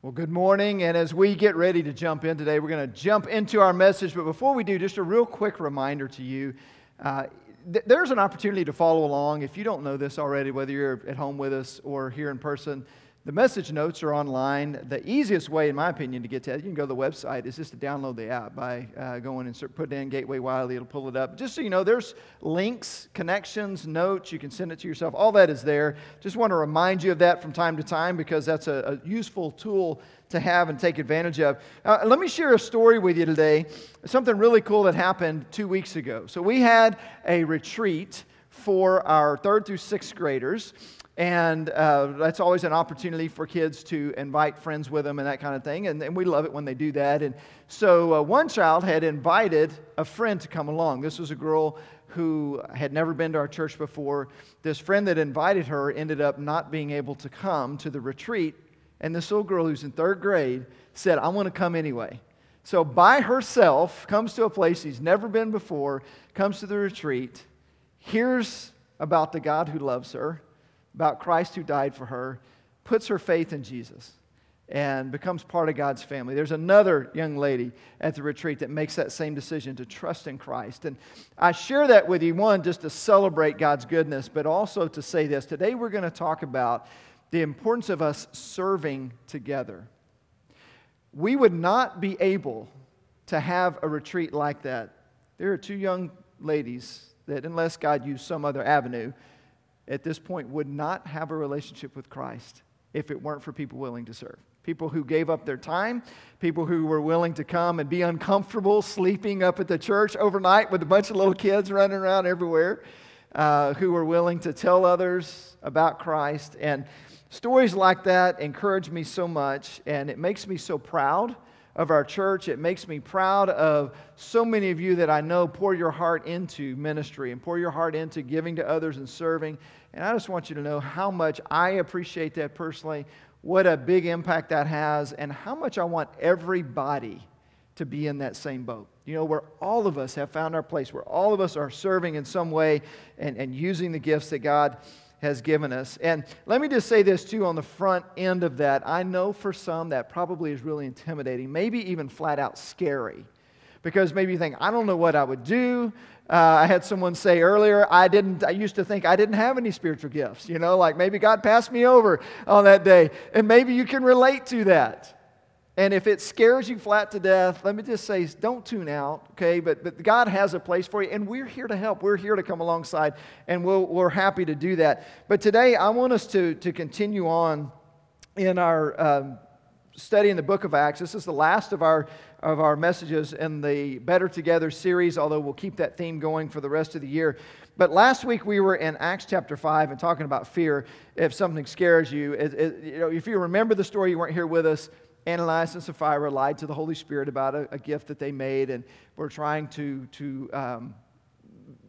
Well, good morning. And as we get ready to jump in today, we're going to jump into our message. But before we do, just a real quick reminder to you uh, th- there's an opportunity to follow along. If you don't know this already, whether you're at home with us or here in person, the message notes are online. The easiest way, in my opinion, to get to it, you can go to the website, is just to download the app by uh, going and putting in Gateway Wylie. It'll pull it up. Just so you know, there's links, connections, notes. You can send it to yourself. All that is there. Just want to remind you of that from time to time because that's a, a useful tool to have and take advantage of. Uh, let me share a story with you today. Something really cool that happened two weeks ago. So we had a retreat for our third through sixth graders. And uh, that's always an opportunity for kids to invite friends with them and that kind of thing. And, and we love it when they do that. And so uh, one child had invited a friend to come along. This was a girl who had never been to our church before. This friend that invited her ended up not being able to come to the retreat. And this little girl who's in third grade said, I want to come anyway. So by herself, comes to a place she's never been before, comes to the retreat, hears about the God who loves her about Christ who died for her, puts her faith in Jesus, and becomes part of God's family. There's another young lady at the retreat that makes that same decision to trust in Christ. And I share that with you, one, just to celebrate God's goodness, but also to say this. Today we're going to talk about the importance of us serving together. We would not be able to have a retreat like that. There are two young ladies that, unless God used some other avenue, at this point would not have a relationship with Christ if it weren't for people willing to serve. People who gave up their time, people who were willing to come and be uncomfortable sleeping up at the church overnight with a bunch of little kids running around everywhere, uh, who were willing to tell others about Christ. And stories like that encourage me so much, and it makes me so proud of our church. It makes me proud of so many of you that I know pour your heart into ministry and pour your heart into giving to others and serving. And I just want you to know how much I appreciate that personally, what a big impact that has, and how much I want everybody to be in that same boat. You know, where all of us have found our place, where all of us are serving in some way and, and using the gifts that God has given us. And let me just say this too on the front end of that. I know for some that probably is really intimidating, maybe even flat out scary. Because maybe you think, I don't know what I would do. Uh, I had someone say earlier, I didn't. I used to think I didn't have any spiritual gifts. You know, like maybe God passed me over on that day, and maybe you can relate to that. And if it scares you flat to death, let me just say, don't tune out, okay? But, but God has a place for you, and we're here to help. We're here to come alongside, and we we are happy to do that. But today, I want us to, to continue on in our um, study in the book of Acts. This is the last of our, of our messages in the Better Together series, although we'll keep that theme going for the rest of the year. But last week we were in Acts chapter 5 and talking about fear. If something scares you, it, it, you know, if you remember the story, you weren't here with us Ananias and Sapphira lied to the Holy Spirit about a, a gift that they made and were trying to, to um,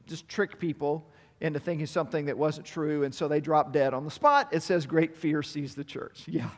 just trick people into thinking something that wasn't true, and so they dropped dead on the spot. It says, Great fear seized the church. Yeah,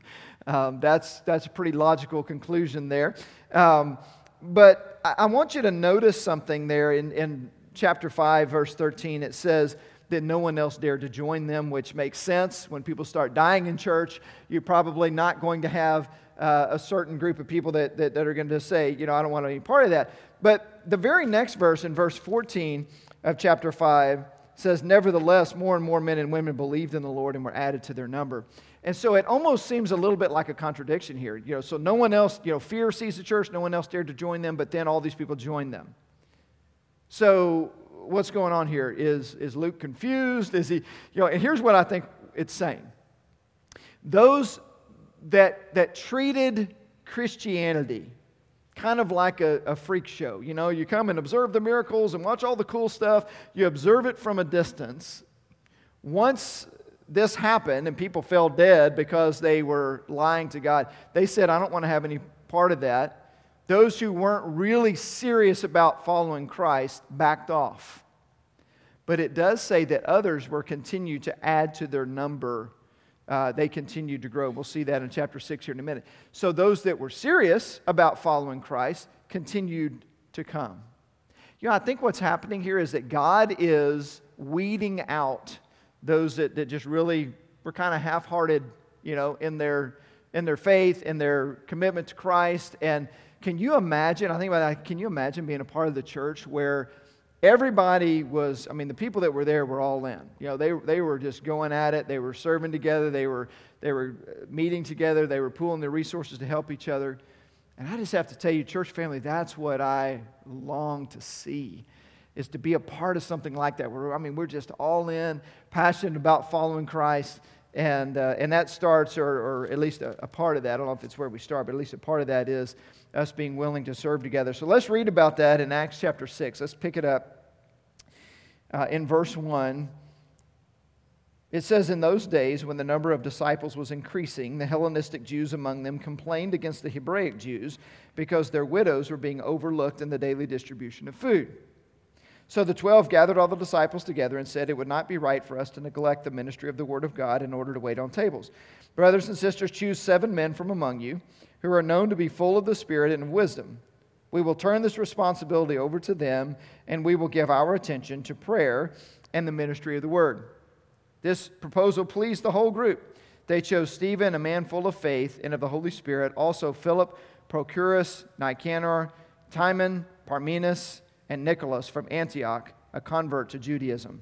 um, that's, that's a pretty logical conclusion there. Um, but I, I, want you to notice something there in, in chapter 5, verse 13. It says, that no one else dared to join them, which makes sense. When people start dying in church, you're probably not going to have uh, a certain group of people that, that, that are going to say, you know, I don't want any part of that. But the very next verse, in verse 14 of chapter 5, says, Nevertheless, more and more men and women believed in the Lord and were added to their number. And so it almost seems a little bit like a contradiction here. You know, so no one else, you know, fear sees the church, no one else dared to join them, but then all these people joined them. So what's going on here? Is, is Luke confused? Is he, you know, and here's what I think it's saying. Those that, that treated Christianity kind of like a, a, freak show. You know, you come and observe the miracles and watch all the cool stuff, you observe it from a distance. Once this happened and people fell dead because they were lying to God, they said, I don't want to have any part of that. Those who weren't really serious about following Christ backed off. But it does say that others were continued to add to their number uh, they continued to grow. We'll see that in chapter 6 here in a minute. So those that were serious about following Christ continued to come. You know, I think what's happening here is that God is weeding out those that, that just really were kind of half hearted, you know, in their in their faith, in their commitment to Christ. And can you imagine? I think about that. Can you imagine being a part of the church where everybody was, I mean, the people that were there were all in. You know, they, they were just going at it. They were serving together. They were, they were uh, meeting together. They were pooling their resources to help each other. And I just have to tell you, church family, that's what I long to see is to be a part of something like that. Where, I mean, we're just all in, passionate about following Christ. And, uh, and that starts, or, or at least a, a part of that, I don't know if it's where we start, but at least a part of that is us being willing to serve together. So let's read about that in Acts chapter 6. Let's pick it up uh, in verse 1. It says, In those days, when the number of disciples was increasing, the Hellenistic Jews among them complained against the Hebraic Jews because their widows were being overlooked in the daily distribution of food. So the twelve gathered all the disciples together and said, It would not be right for us to neglect the ministry of the Word of God in order to wait on tables. Brothers and sisters, choose seven men from among you who are known to be full of the Spirit and wisdom. We will turn this responsibility over to them, and we will give our attention to prayer and the ministry of the Word. This proposal pleased the whole group. They chose Stephen, a man full of faith and of the Holy Spirit, also Philip, Prochorus, Nicanor, Timon, Parmenas, and Nicholas from Antioch, a convert to Judaism.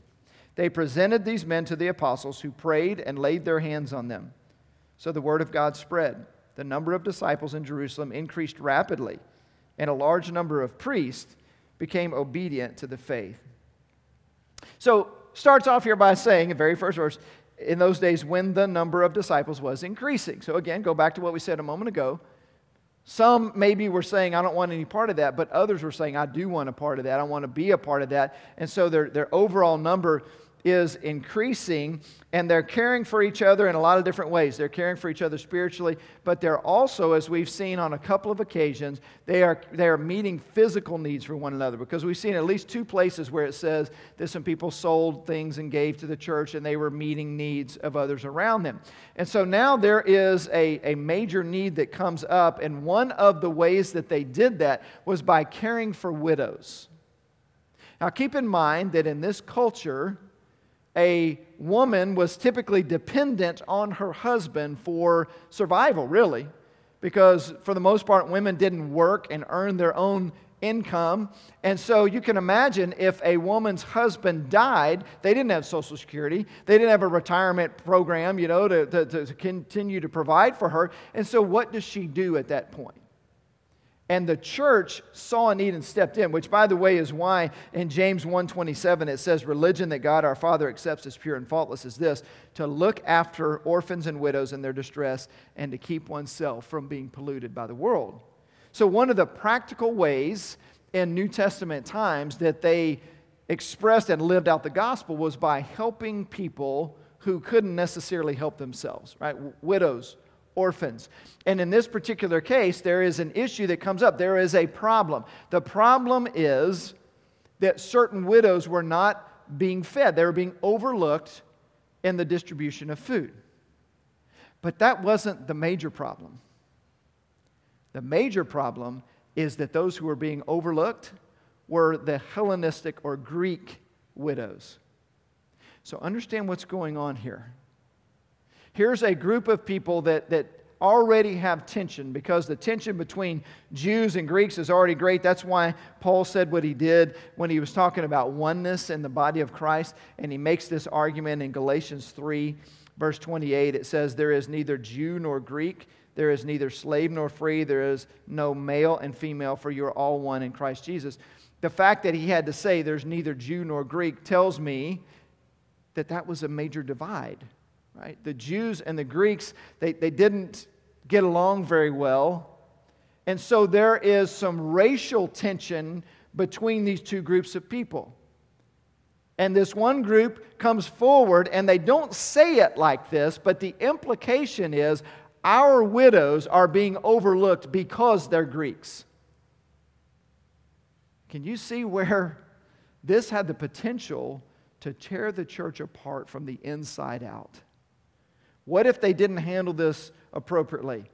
They presented these men to the apostles, who prayed and laid their hands on them. So the word of God spread the number of disciples in Jerusalem increased rapidly, and a large number of priests became obedient to the faith. So, starts off here by saying, the very first verse, in those days when the number of disciples was increasing. So, again, go back to what we said a moment ago. Some maybe were saying, I don't want any part of that, but others were saying, I do want a part of that. I want to be a part of that. And so their, their overall number is increasing and they're caring for each other in a lot of different ways. They're caring for each other spiritually, but they're also, as we've seen on a couple of occasions, they are, they are meeting physical needs for one another because we've seen at least two places where it says that some people sold things and gave to the church and they were meeting needs of others around them. And so now there is a, a major need that comes up, and one of the ways that they did that was by caring for widows. Now, keep in mind that in this culture, a woman was typically dependent on her husband for survival, really, because for the most part, women didn't work and earn their own income. And so you can imagine if a woman's husband died, they didn't have Social Security, they didn't have a retirement program, you know, to, to, to continue to provide for her. And so what does she do at that point? And the church saw a need and stepped in which by the way is why in james 1.27 it says religion that god our father accepts as pure and faultless is this to look after orphans and widows in their distress and to keep oneself from being polluted by the world. So one of the practical ways in new testament times that they expressed and lived out the gospel was by helping people who couldn't necessarily help themselves right? Widows orphans. And in this particular case, there is an issue that comes up. There is a problem. The problem is that certain widows were not being fed, they were being overlooked in the distribution of food. But that wasn't the major problem. The major problem is that those who were being overlooked were the Hellenistic or Greek widows. So understand what's going on here. Here's a group of people that, that already have tension because the tension between Jews and Greeks is already great. That's why Paul said what he did when he was talking about oneness in the body of Christ. And he makes this argument in Galatians 3, verse 28. It says, There is neither Jew nor Greek, there is neither slave nor free, there is no male and female, for you are all one in Christ Jesus. The fact that he had to say there's neither Jew nor Greek tells me that that was a major divide right? The Jews and the Greeks, they, they didn't get along very well. And so there is some racial tension between these two groups of people. And this one group comes forward, and they don't say it like this, but the implication is our widows are being overlooked because they're Greeks. Can you see where this had the potential to tear the church apart from the inside out? What if they didn't handle this appropriately?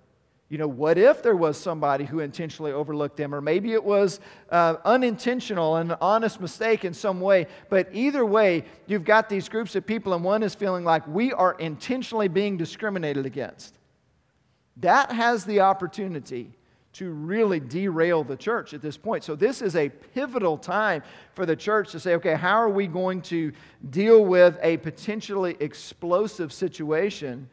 You know, what if there was somebody who intentionally overlooked them, or maybe it was uh, unintentional, and an honest mistake in some way. But either way, you've got these groups of people, and one is feeling like we are intentionally being discriminated against. That has the opportunity to really derail the church at this point. So, this is a pivotal time for the church to say, okay, how are we going to deal with a potentially explosive situation?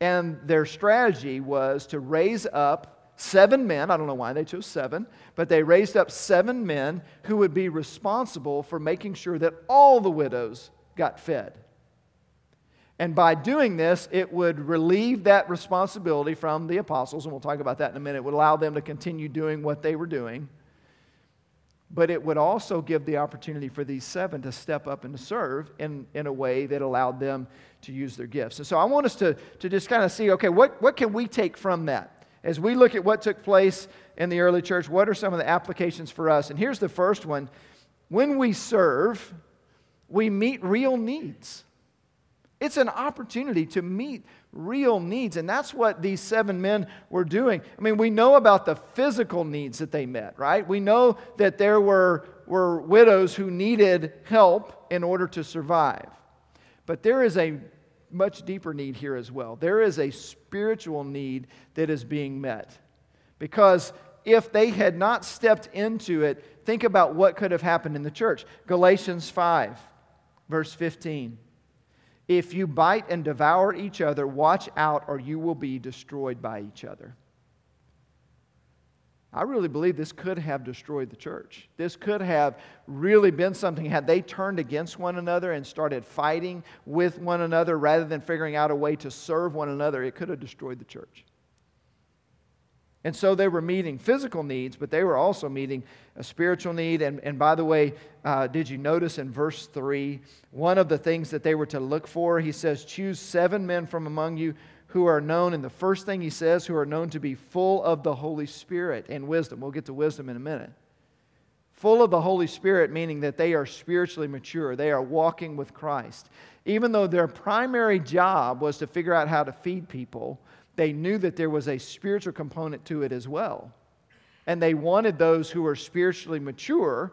And their strategy was to raise up seven men. I don't know why they chose seven, but they raised up seven men who would be responsible for making sure that all the widows got fed. And by doing this, it would relieve that responsibility from the apostles, and we'll talk about that in a minute. It would allow them to continue doing what they were doing. But it would also give the opportunity for these seven to step up and to serve in, in a way that allowed them to use their gifts. And so I want us to, to just kind of see okay, what, what can we take from that? As we look at what took place in the early church, what are some of the applications for us? And here's the first one when we serve, we meet real needs. It's an opportunity to meet real needs. And that's what these seven men were doing. I mean, we know about the physical needs that they met, right? We know that there were, were widows who needed help in order to survive. But there is a much deeper need here as well. There is a spiritual need that is being met. Because if they had not stepped into it, think about what could have happened in the church. Galatians 5, verse 15. If you bite and devour each other, watch out, or you will be destroyed by each other. I really believe this could have destroyed the church. This could have really been something had they turned against one another and started fighting with one another rather than figuring out a way to serve one another, it could have destroyed the church. And so they were meeting physical needs, but they were also meeting a spiritual need. And, and by the way, uh, did you notice in verse 3, one of the things that they were to look for? He says, Choose seven men from among you who are known, and the first thing he says, who are known to be full of the Holy Spirit and wisdom. We'll get to wisdom in a minute. Full of the Holy Spirit, meaning that they are spiritually mature, they are walking with Christ. Even though their primary job was to figure out how to feed people, they knew that there was a spiritual component to it as well. And they wanted those who were spiritually mature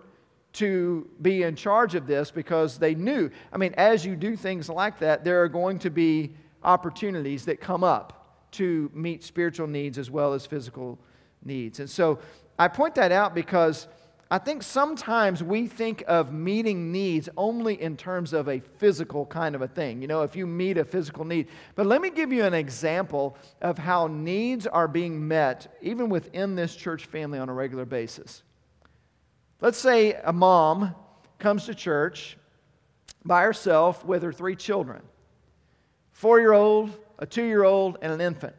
to be in charge of this because they knew. I mean, as you do things like that, there are going to be opportunities that come up to meet spiritual needs as well as physical needs. And so I point that out because I think sometimes we think of meeting needs only in terms of a physical kind of a thing. You know, if you meet a physical need. But let me give you an example of how needs are being met even within this church family on a regular basis. Let's say a mom comes to church by herself with her three children four year old, a two year old, and an infant.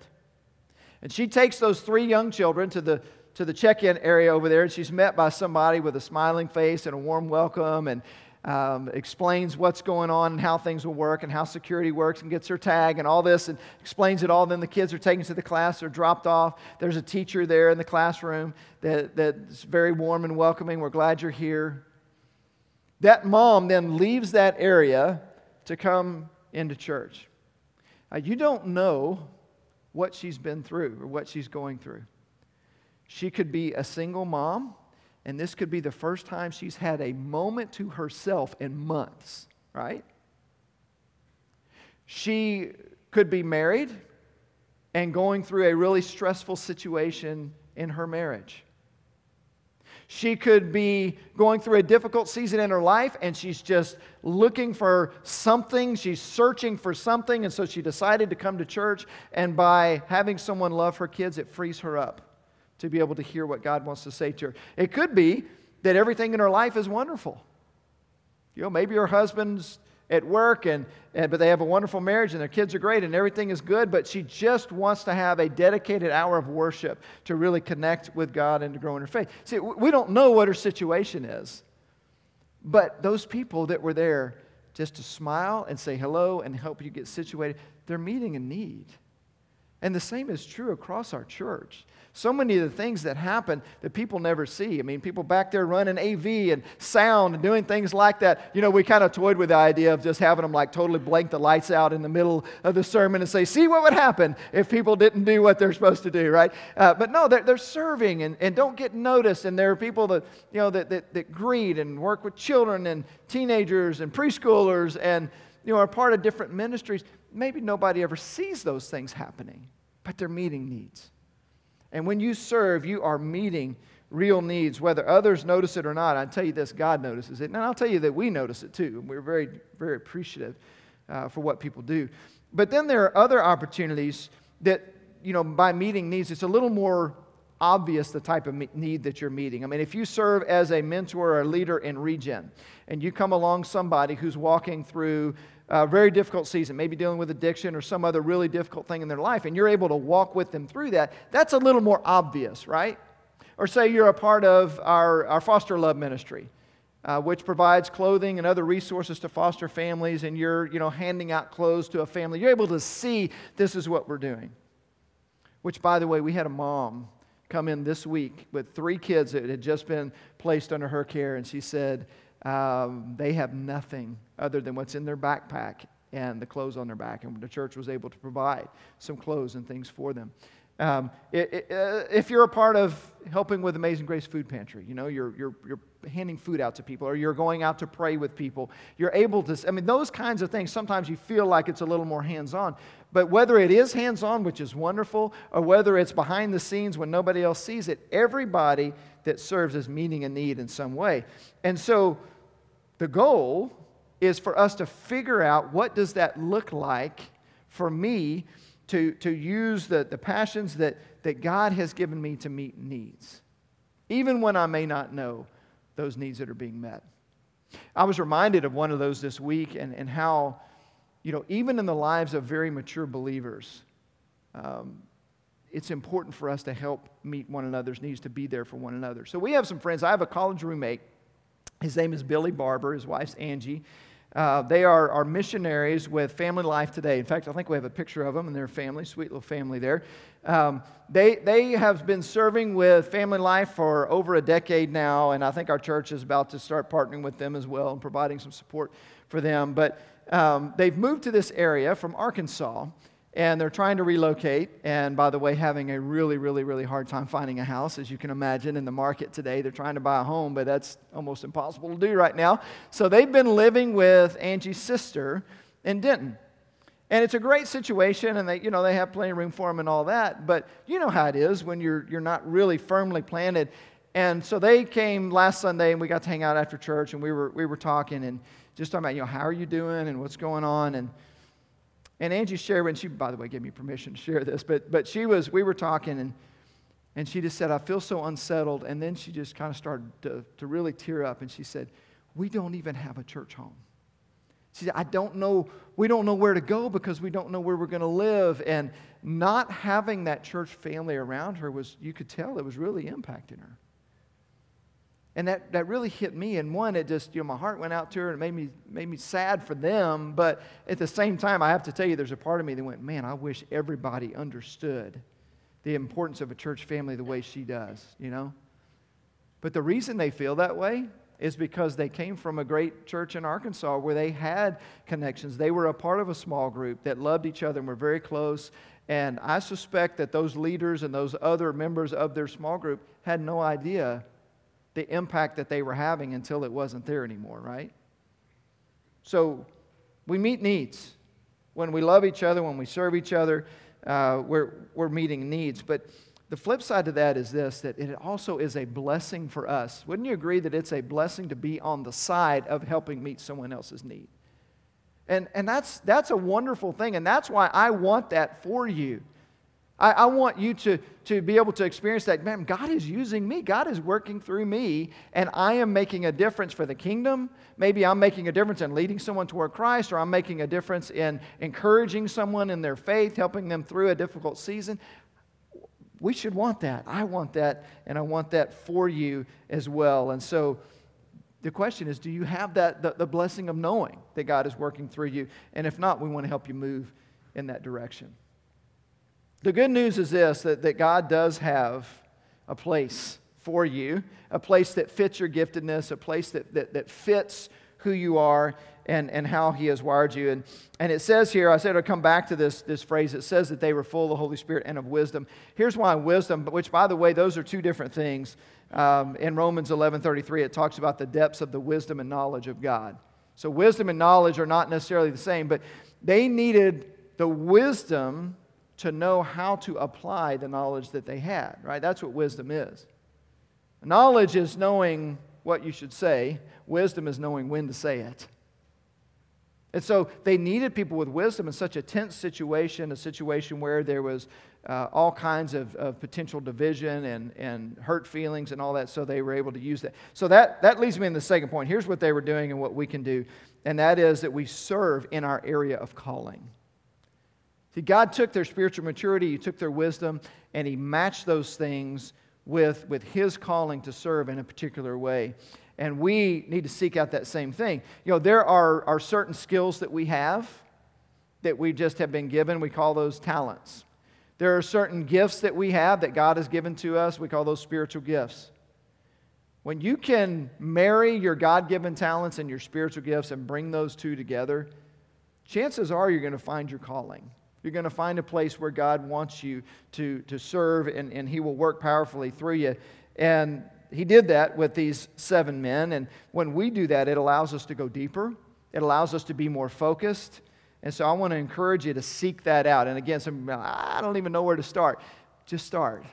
And she takes those three young children to the to the check in area over there, and she's met by somebody with a smiling face and a warm welcome and um, explains what's going on and how things will work and how security works and gets her tag and all this and explains it all. Then the kids are taken to the class, they're dropped off. There's a teacher there in the classroom that, that's very warm and welcoming. We're glad you're here. That mom then leaves that area to come into church. You don't know what she's been through or what she's going through. She could be a single mom, and this could be the first time she's had a moment to herself in months, right? She could be married and going through a really stressful situation in her marriage. She could be going through a difficult season in her life and she's just looking for something. She's searching for something. And so she decided to come to church. And by having someone love her kids, it frees her up to be able to hear what God wants to say to her. It could be that everything in her life is wonderful. You know, maybe her husband's at work and, and but they have a wonderful marriage and their kids are great and everything is good, but she just wants to have a dedicated hour of worship to really connect with God and to grow in her faith. See, we don't know what her situation is. But those people that were there just to smile and say hello and help you get situated, they're meeting a need. And the same is true across our church. So many of the things that happen that people never see. I mean, people back there running AV and sound and doing things like that. You know, we kind of toyed with the idea of just having them like totally blank the lights out in the middle of the sermon and say, see what would happen if people didn't do what they're supposed to do, right? Uh, but no, they're, they're serving and, and don't get noticed. And there are people that, you know, that, that, that greet and work with children and teenagers and preschoolers and, you know, are part of different ministries. Maybe nobody ever sees those things happening but they're meeting needs. And when you serve, you are meeting real needs, whether others notice it or not. I tell you this God notices it. And I'll tell you that we notice it too. We're very, very appreciative uh, for what people do. But then there are other opportunities that, you know, by meeting needs, it's a little more obvious the type of need that you're meeting. I mean, if you serve as a mentor or a leader in Regen, and you come along somebody who's walking through a very difficult season, maybe dealing with addiction or some other really difficult thing in their life, and you're able to walk with them through that, that's a little more obvious, right? Or say you're a part of our, our foster love ministry. Uh, which provides clothing and other resources to foster families, and you're you know, handing out clothes to a family. You're able to see this is what we're doing. Which, by the way, we had a mom come in this week with three kids that had just been placed under her care, and she said um, they have nothing other than what's in their backpack and the clothes on their back, and the church was able to provide some clothes and things for them. Um, it, it, uh, if you're a part of helping with Amazing Grace Food Pantry, you know, you're, you're, you're handing food out to people or you're going out to pray with people, you're able to, I mean, those kinds of things, sometimes you feel like it's a little more hands on. But whether it is hands on, which is wonderful, or whether it's behind the scenes when nobody else sees it, everybody that serves is meeting a need in some way. And so the goal is for us to figure out what does that look like for me to, to use the, the passions that, that God has given me to meet needs, even when I may not know those needs that are being met. I was reminded of one of those this week and, and how, you know, even in the lives of very mature believers, um, it's important for us to help meet one another's needs, to be there for one another. So we have some friends. I have a college roommate. His name is Billy Barber. His wife's Angie. Uh, they are, are missionaries with Family Life Today. In fact, I think we have a picture of them and their family, sweet little family there. Um, they, they have been serving with Family Life for over a decade now, and I think our church is about to start partnering with them as well and providing some support for them. But um, they've moved to this area from Arkansas and they're trying to relocate. And by the way, having a really, really, really hard time finding a house, as you can imagine, in the market today. They're trying to buy a home, but that's almost impossible to do right now. So they've been living with Angie's sister in Denton. And it's a great situation, and they, you know, they have plenty of room for them and all that. But you know how it is when you're, you're not really firmly planted. And so they came last Sunday, and we got to hang out after church, and we were, we were talking and just talking about, you know, how are you doing and what's going on. And and Angie shared, and she, by the way, gave me permission to share this, but, but she was, we were talking, and, and she just said, I feel so unsettled. And then she just kind of started to, to really tear up, and she said, We don't even have a church home. She said, I don't know, we don't know where to go because we don't know where we're going to live. And not having that church family around her was, you could tell it was really impacting her. And that, that really hit me. And one, it just, you know, my heart went out to her and it made me, made me sad for them. But at the same time, I have to tell you, there's a part of me that went, man, I wish everybody understood the importance of a church family the way she does, you know? But the reason they feel that way is because they came from a great church in Arkansas where they had connections. They were a part of a small group that loved each other and were very close. And I suspect that those leaders and those other members of their small group had no idea the impact that they were having until it wasn't there anymore, right? So we meet needs. When we love each other, when we serve each other, uh, we're, we're meeting needs. But the flip side to that is this that it also is a blessing for us. Wouldn't you agree that it's a blessing to be on the side of helping meet someone else's need? And, and that's, that's a wonderful thing, and that's why I want that for you. I, I, want you to, to be able to experience that, man, God is using me. God is working through me, and I am making a difference for the kingdom. Maybe I'm making a difference in leading someone toward Christ, or I'm making a difference in encouraging someone in their faith, helping them through a difficult season. We should want that. I want that, and I want that for you as well. And so, the question is do you have that the, the blessing of knowing that god is working through you and if not we want to help you move in that direction the good news is this that, that God does have a place for you, a place that fits your giftedness, a place that, that, that fits who you are and, and how He has wired you. And, and it says here, I said I'd come back to this, this phrase, it says that they were full of the Holy Spirit and of wisdom. Here's why wisdom, which by the way, those are two different things. Um, in Romans 11:33, it talks about the depths of the wisdom and knowledge of God. So wisdom and knowledge are not necessarily the same, but they needed the wisdom to know how to apply the knowledge that they had, right? That's what wisdom is. Knowledge is knowing what you should say, wisdom is knowing when to say it. And so they needed people with wisdom in such a tense situation, a situation where there was uh, all kinds of, of, potential division and, and hurt feelings and all that, so they were able to use that. So that, that leads me in the second point. Here's what they were doing and what we can do, and that is that we serve in our area of calling. See, God took their spiritual maturity, He took their wisdom, and He matched those things with, with His calling to serve in a particular way. And we need to seek out that same thing. You know, there are, are certain skills that we have that we just have been given. We call those talents. There are certain gifts that we have that God has given to us. We call those spiritual gifts. When you can marry your God given talents and your spiritual gifts and bring those two together, chances are you're going to find your calling. You're going to find a place where God wants you to, to serve and, and He will work powerfully through you. And He did that with these seven men. And when we do that, it allows us to go deeper, it allows us to be more focused. And so I want to encourage you to seek that out. And again, some, ah, I don't even know where to start. Just start.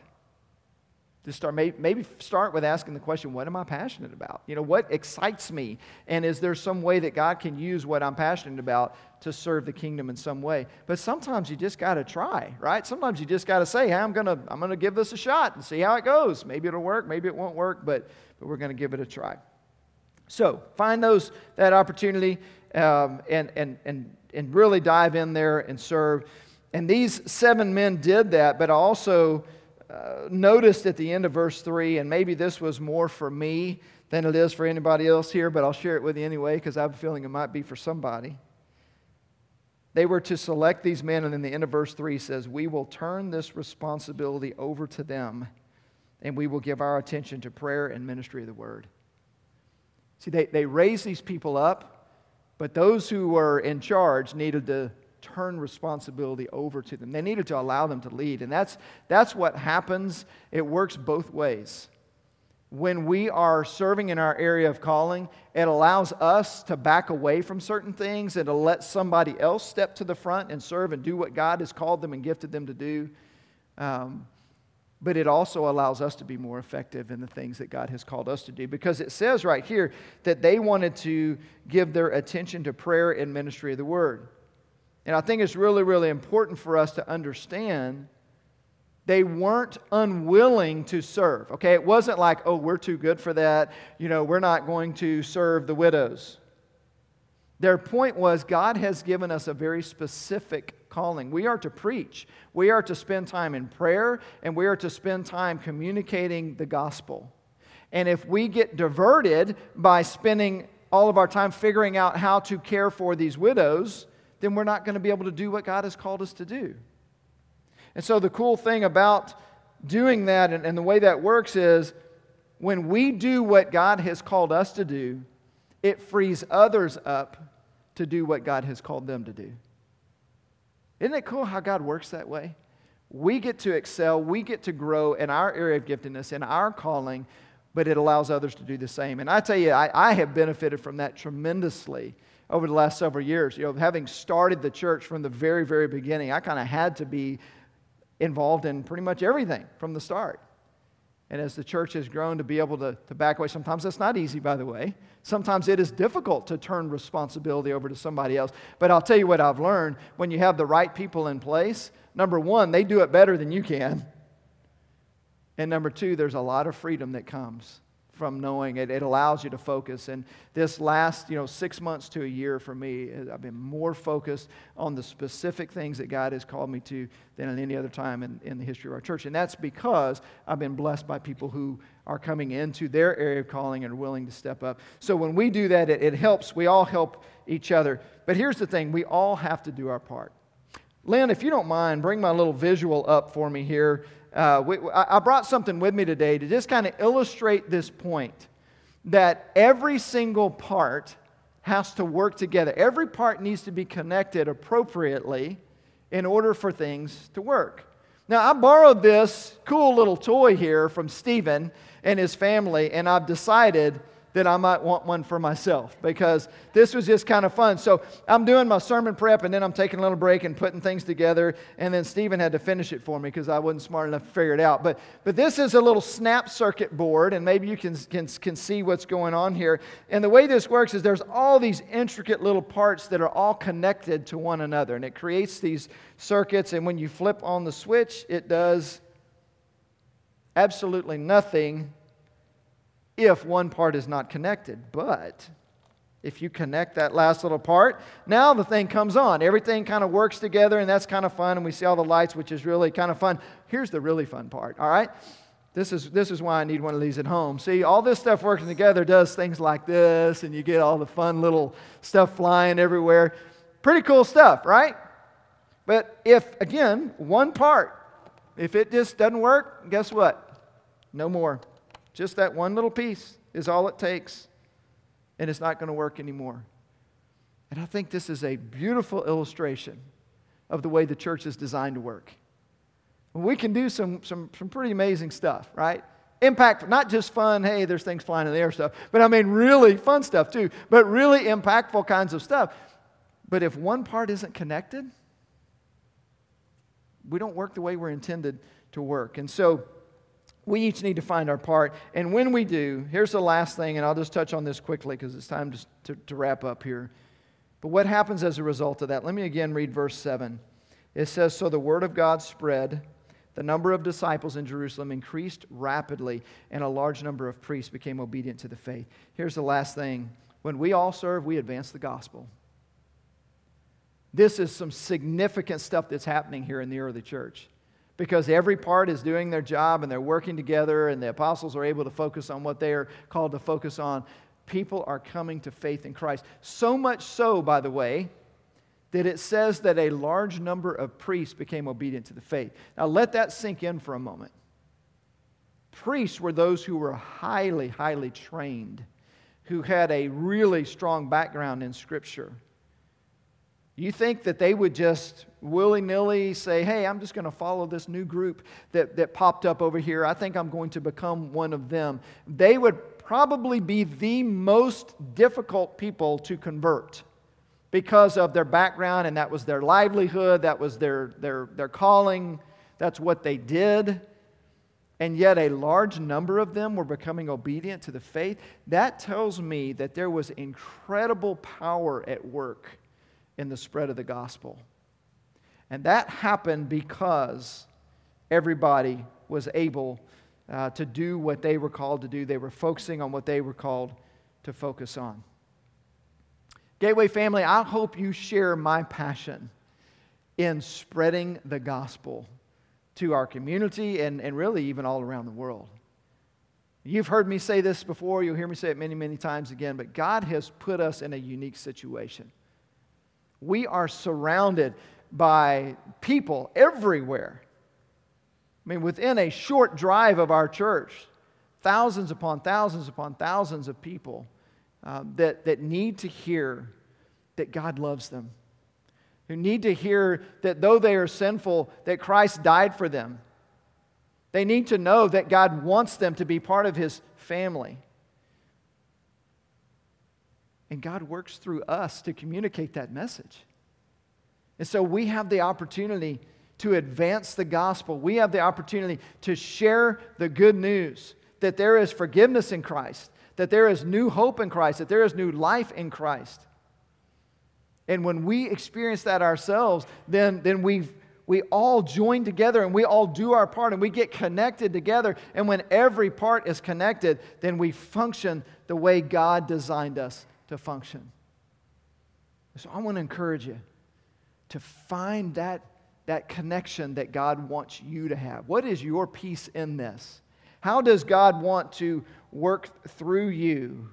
Just start, maybe start with asking the question, what am I passionate about? You know, what excites me? And is there some way that God can use what I'm passionate about to serve the kingdom in some way? But sometimes you just got to try, right? Sometimes you just got to say, hey, I'm to I'm to give this a shot and see how it goes. Maybe it'll work, maybe it won't work, but, but we're to give it a try. So find those, that opportunity um, and, and, and, and really dive in there and serve. And these seven men did that, but also uh, noticed at the end of verse 3, and maybe this was more for me than it is for anybody else here, but I'll share it with you anyway because I have a feeling it might be for somebody. They were to select these men, and then the end of verse 3 says, We will turn this responsibility over to them, and we will give our attention to prayer and ministry of the word. See, they, they raised these people up, but those who were in charge needed to turn responsibility over to them. They needed to allow them to lead. And that's, that's what happens. It works both ways. When we are serving in our area of calling, it allows us to back away from certain things and to let somebody else step to the front and serve and do what God has called them and gifted them to do. Um, but it also allows us to be more effective in the things that God has called us to do. Because it says right here that they wanted to give their attention to prayer and ministry of the word. And I think it's really, really important for us to understand they weren't unwilling to serve. Okay, it wasn't like, oh, we're too good for that. You know, we're not going to serve the widows. Their point was God has given us a very specific calling. We are to preach, we are to spend time in prayer, and we are to spend time communicating the gospel. And if we get diverted by spending all of our time figuring out how to care for these widows, then we're not going to be able to do what God has called us to do. And so, the cool thing about doing that and, and the way that works is when we do what God has called us to do, it frees others up to do what God has called them to do. Isn't it cool how God works that way? We get to excel, we get to grow in our area of giftedness, in our calling, but it allows others to do the same. And I tell you, I, I have benefited from that tremendously over the last several years. You know, having started the church from the very, very beginning, I kind of had to be involved in pretty much everything from the start. And as the church has grown to be able to, to back away, sometimes that's not easy, by the way. Sometimes it is difficult to turn responsibility over to somebody else. But I'll tell you what I've learned when you have the right people in place, number one, they do it better than you can. And number two, there's a lot of freedom that comes from knowing it. It allows you to focus. And this last, you know, six months to a year for me, I've been more focused on the specific things that God has called me to than at any other time in, in the history of our church. And that's because I've been blessed by people who are coming into their area of calling and are willing to step up. So when we do that, it, it helps. We all help each other. But here's the thing we all have to do our part. Lynn, if you don't mind, bring my little visual up for me here. Uh, we, I brought something with me today to just kind of illustrate this point that every single part has to work together. Every part needs to be connected appropriately in order for things to work. Now, I borrowed this cool little toy here from Stephen and his family, and I've decided that I might want one for myself because this was just kind of fun. So I'm doing my sermon prep and then I'm taking a little break and putting things together. And then Stephen had to finish it for me because I wasn't smart enough to figure it out. But, but this is a little snap circuit board, and maybe you can, can, can see what's going on here. And the way this works is there's all these intricate little parts that are all connected to one another. And it creates these circuits. And when you flip on the switch, it does absolutely nothing if one part is not connected. But if you connect that last little part, now the thing comes on. Everything kind of works together, and that's kind of fun. And we see all the lights, which is really kind of fun. Here's the really fun part, all right? This is, this is why I need one of these at home. See, all this stuff working together does things like this, and you get all the fun little stuff flying everywhere. Pretty cool stuff, right? But if, again, one part, if it just doesn't work, guess what? No more. Just that one little piece is all it takes, and it's not going to work anymore. And I think this is a beautiful illustration of the way the church is designed to work. We can do some, some, some pretty amazing stuff, right? Impact, not just fun, hey, there's things flying in the air stuff, but I mean really fun stuff too, but really impactful kinds of stuff. But if one part isn't connected, we don't work the way we're intended to work. And so, we each need to find our part. And when we do, here's the last thing, and I'll just touch on this quickly because it's time to, to, to, wrap up here. But what happens as a result of that? Let me again read verse 7. It says So the word of God spread, the number of disciples in Jerusalem increased rapidly, and a large number of priests became obedient to the faith. Here's the last thing when we all serve, we advance the gospel. This is some significant stuff that's happening here in the early church because every part is doing their job and they're working together, and the apostles are able to focus on what they are called to focus on. People are coming to faith in Christ. So much so, by the way, that it says that a large number of priests became obedient to the faith. Now, let that sink in for a moment. Priests were those who were highly, highly trained, who had a really strong background in Scripture. You think that they would just willy nilly say, hey, I'm just going to follow this new group that, that popped up over here. I think I'm going to become one of them. They would probably be the most difficult people to convert because of their background, and that was their livelihood, that was their, their, their calling, that's what they did. And yet, a large number of them were becoming obedient to the faith. That tells me that there was incredible power at work in the spread of the gospel. And that happened because everybody was able uh, to do what they were called to do. They were focusing on what they were called to focus on. Gateway family, I hope you share my passion in spreading the gospel to our community and, and really even all around the world. You've heard me say this before, you'll hear me say it many, many times again, but God has put us in a unique situation. We are surrounded by people everywhere. I mean, within a short drive of our church, thousands upon thousands upon thousands of people uh, that, that need to hear that God loves them, who need to hear that though they are sinful, that Christ died for them. They need to know that God wants them to be part of His family. And God works through us to communicate that message. And so we have the opportunity to advance the gospel. We have the opportunity to share the good news that there is forgiveness in Christ, that there is new hope in Christ, that there is new life in Christ. And when we experience that ourselves, then, then we we all join together and we all do our part and we get connected together. And when every part is connected, then we function the way God designed us to function. So I want to encourage you to find that, that connection that God wants you to have. What is your piece in this? How does God want to work through you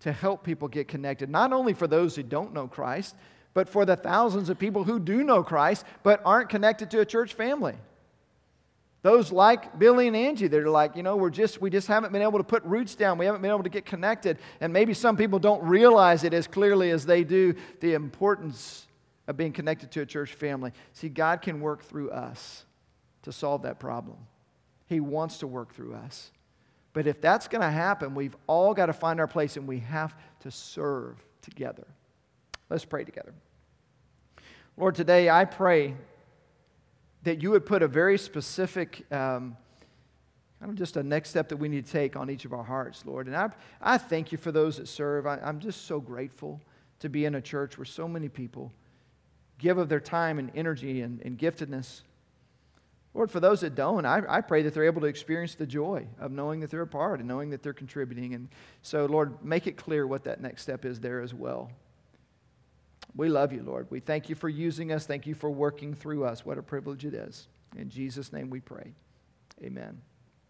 to help people get connected? Not only for those who don't know Christ, but for the thousands of people who do know Christ but aren't connected to a church family. Those like Billy and Angie that are like, you know, we're just, we just haven't been able to put roots down. We haven't been able to get connected. And maybe some people don't realize it as clearly as they do the importance of being connected to a church family. See, God can work through us to solve that problem. He wants to work through us. But if that's going to happen, we've all got to find our place and we have to serve together. Let's pray together. Lord, today I pray that you would put a very specific, um, kind of just a next step that we need to take on each of our hearts, Lord. And I, I thank you for those that serve. I, I'm just so grateful to be in a church where so many people give of their time and energy and, and giftedness. Lord, for those that don't, I, I pray that they're able to experience the joy of knowing that they're a part and knowing that they're contributing. And so, Lord, make it clear what that next step is there as well. We love you, Lord. We thank you for using us. Thank you for working through us. What a privilege it is. In Jesus' name we pray. Amen.